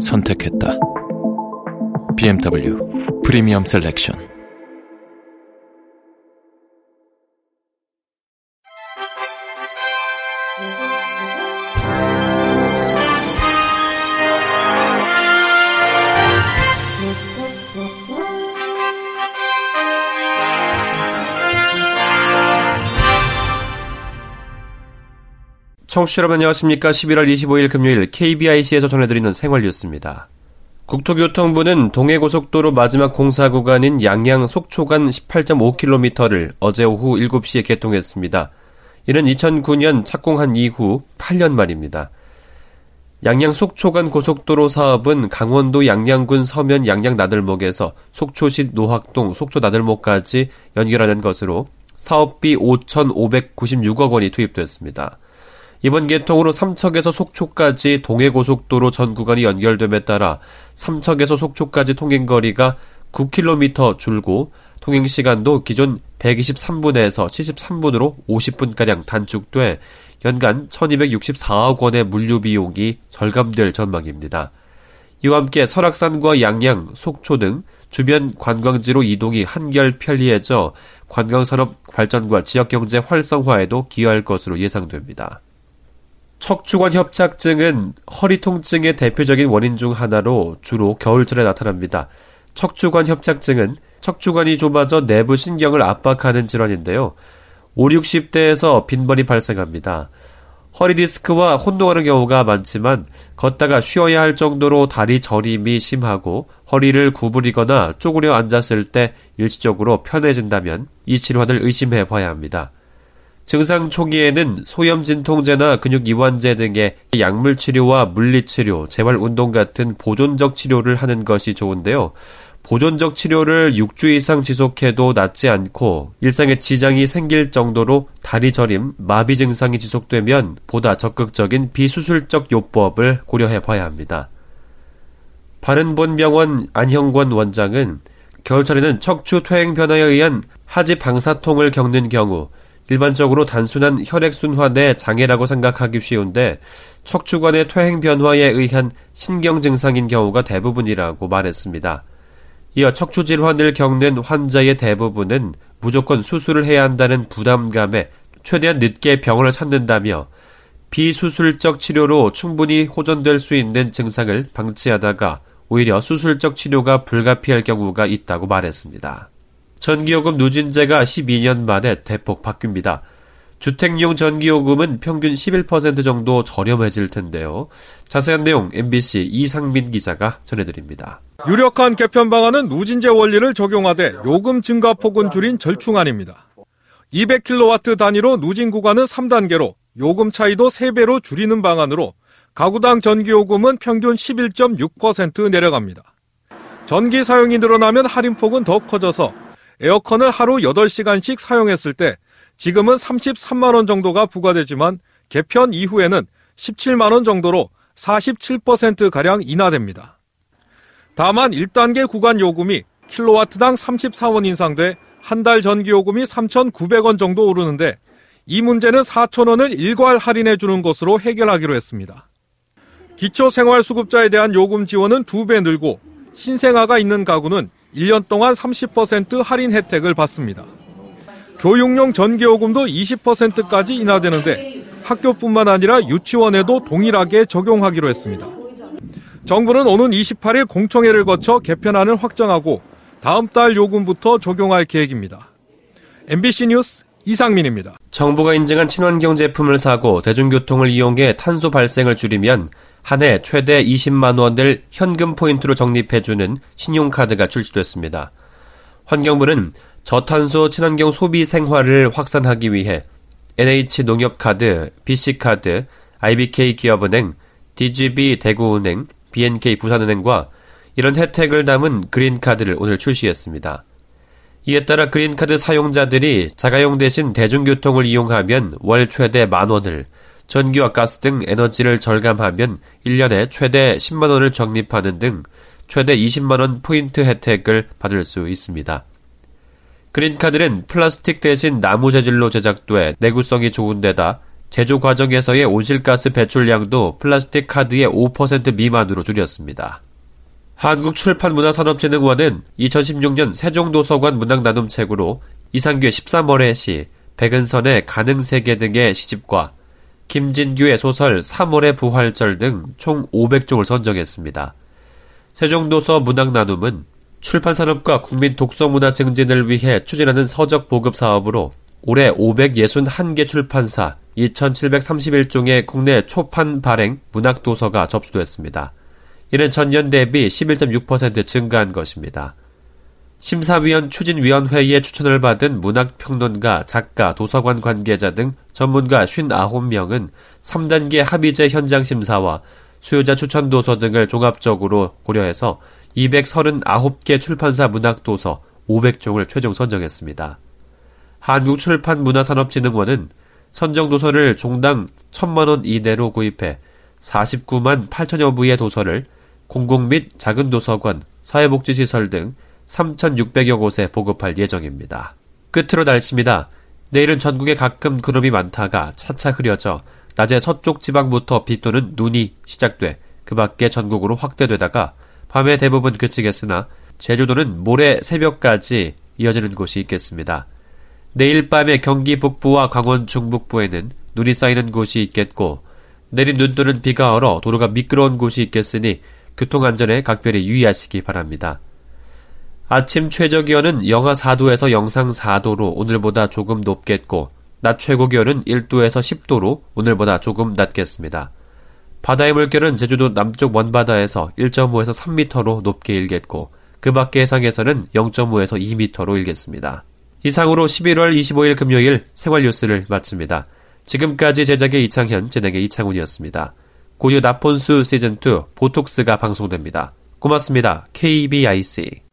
선택했다. BMW 프리미엄 셀렉션 청취자 여러분 안녕하십니까. 11월 25일 금요일 KBIC에서 전해드리는 생활 뉴스입니다. 국토교통부는 동해고속도로 마지막 공사 구간인 양양 속초 간 18.5km를 어제 오후 7시에 개통했습니다. 이는 2009년 착공한 이후 8년 만입니다. 양양 속초 간 고속도로 사업은 강원도 양양군 서면 양양 나들목에서 속초시 노학동 속초 나들목까지 연결하는 것으로 사업비 5,596억 원이 투입됐습니다. 이번 개통으로 삼척에서 속초까지 동해고속도로 전 구간이 연결됨에 따라 삼척에서 속초까지 통행거리가 9km 줄고 통행시간도 기존 123분에서 73분으로 50분가량 단축돼 연간 1264억 원의 물류비용이 절감될 전망입니다. 이와 함께 설악산과 양양, 속초 등 주변 관광지로 이동이 한결 편리해져 관광산업 발전과 지역경제 활성화에도 기여할 것으로 예상됩니다. 척추관 협착증은 허리 통증의 대표적인 원인 중 하나로 주로 겨울철에 나타납니다. 척추관 협착증은 척추관이 좁아져 내부 신경을 압박하는 질환인데요. 5, 60대에서 빈번히 발생합니다. 허리 디스크와 혼동하는 경우가 많지만 걷다가 쉬어야 할 정도로 다리 저림이 심하고 허리를 구부리거나 쪼그려 앉았을 때 일시적으로 편해진다면 이 질환을 의심해 봐야 합니다. 증상 초기에는 소염 진통제나 근육 이완제 등의 약물 치료와 물리 치료, 재활 운동 같은 보존적 치료를 하는 것이 좋은데요. 보존적 치료를 6주 이상 지속해도 낫지 않고 일상에 지장이 생길 정도로 다리 저림, 마비 증상이 지속되면 보다 적극적인 비수술적 요법을 고려해 봐야 합니다. 바른본병원 안형권 원장은 겨울철에는 척추 퇴행 변화에 의한 하지 방사통을 겪는 경우 일반적으로 단순한 혈액순환 의 장애라고 생각하기 쉬운데 척추관의 퇴행 변화에 의한 신경 증상인 경우가 대부분이라고 말했습니다. 이어 척추 질환을 겪는 환자의 대부분은 무조건 수술을 해야 한다는 부담감에 최대한 늦게 병원을 찾는다며 비수술적 치료로 충분히 호전될 수 있는 증상을 방치하다가 오히려 수술적 치료가 불가피할 경우가 있다고 말했습니다. 전기요금 누진제가 12년 만에 대폭 바뀝니다. 주택용 전기요금은 평균 11% 정도 저렴해질 텐데요. 자세한 내용 MBC 이상민 기자가 전해드립니다. 유력한 개편 방안은 누진제 원리를 적용하되 요금 증가 폭은 줄인 절충안입니다. 200kW 단위로 누진 구간은 3단계로 요금 차이도 3배로 줄이는 방안으로 가구당 전기요금은 평균 11.6% 내려갑니다. 전기 사용이 늘어나면 할인폭은 더 커져서 에어컨을 하루 8시간씩 사용했을 때 지금은 33만원 정도가 부과되지만 개편 이후에는 17만원 정도로 47%가량 인하됩니다. 다만 1단계 구간 요금이 킬로와트당 34원 인상돼 한 달 전기요금이 3,900원 정도 오르는데 이 문제는 4,000원을 일괄 할인해 주는 것으로 해결하기로 했습니다. 기초생활수급자에 대한 요금 지원은 2배 늘고 신생아가 있는 가구는 1년 동안 30% 할인 혜택을 받습니다. 교육용 전기요금도 20%까지 인하되는데 학교뿐만 아니라 유치원에도 동일하게 적용하기로 했습니다. 정부는 오는 28일 공청회를 거쳐 개편안을 확정하고 다음 달 요금부터 적용할 계획입니다. MBC 뉴스 이상민입니다. 정부가 인증한 친환경 제품을 사고 대중교통을 이용해 탄소 발생을 줄이면 한 해 최대 20만 원을 현금 포인트로 적립해주는 신용카드가 출시됐습니다. 환경부는 저탄소 친환경 소비 생활을 확산하기 위해 NH 농협카드, BC카드, IBK 기업은행, DGB 대구은행, BNK 부산은행과 이런 혜택을 담은 그린카드를 오늘 출시했습니다. 이에 따라 그린카드 사용자들이 자가용 대신 대중교통을 이용하면 월 최대 만 원을, 전기와 가스 등 에너지를 절감하면 1년에 최대 10만 원을 적립하는 등 최대 20만 원 포인트 혜택을 받을 수 있습니다. 그린카드는 플라스틱 대신 나무 재질로 제작돼 내구성이 좋은 데다 제조 과정에서의 온실가스 배출량도 플라스틱 카드의 5% 미만으로 줄였습니다. 한국출판문화산업진흥원은 2016년 세종도서관 문학 나눔책으로 이상규의 13월의 시, 백은선의 가능세계 등의 시집과 김진규의 소설 3월의 부활절 등 총 500종을 선정했습니다. 세종도서 문학 나눔은 출판산업과 국민 독서문화 증진을 위해 추진하는 서적 보급 사업으로 올해 561개 출판사 2,731종의 국내 초판 발행 문학 도서가 접수됐습니다. 이는 전년 대비 11.6% 증가한 것입니다. 심사위원 추진위원회의 추천을 받은 문학평론가, 작가, 도서관 관계자 등 전문가 59명은 3단계 합의제 현장 심사와 수요자 추천 도서 등을 종합적으로 고려해서 239개 출판사 문학 도서 500종을 최종 선정했습니다. 한국출판문화산업진흥원은 선정 도서를 종당 1000만원 이내로 구입해 49만 8천여 부의 도서를 공공 및 작은 도서관, 사회복지시설 등 3,600여 곳에 보급할 예정입니다. 끝으로 날씨입니다. 내일은 전국에 가끔 구름이 많다가 차차 흐려져 낮에 서쪽 지방부터 비 또는 눈이 시작돼 그 밖에 전국으로 확대되다가 밤에 대부분 그치겠으나 제주도는 모레 새벽까지 이어지는 곳이 있겠습니다. 내일 밤에 경기 북부와 강원 중북부에는 눈이 쌓이는 곳이 있겠고 내린 눈 또는 비가 얼어 도로가 미끄러운 곳이 있겠으니 교통안전에 각별히 유의하시기 바랍니다. 아침 최저 기온은 영하 4도에서 영상 4도로 오늘보다 조금 높겠고, 낮 최고 기온은 1도에서 10도로 오늘보다 조금 낮겠습니다. 바다의 물결은 제주도 남쪽 먼바다에서 1.5에서 3m로 높게 일겠고, 그 밖의 해상에서는 0.5에서 2m로 일겠습니다. 이상으로 11월 25일 금요일 생활 뉴스를 마칩니다. 지금까지 제작의 이창현, 진행의 이창훈이었습니다. 고유 나폰수 시즌2 보톡스가 방송됩니다. 고맙습니다. KBIC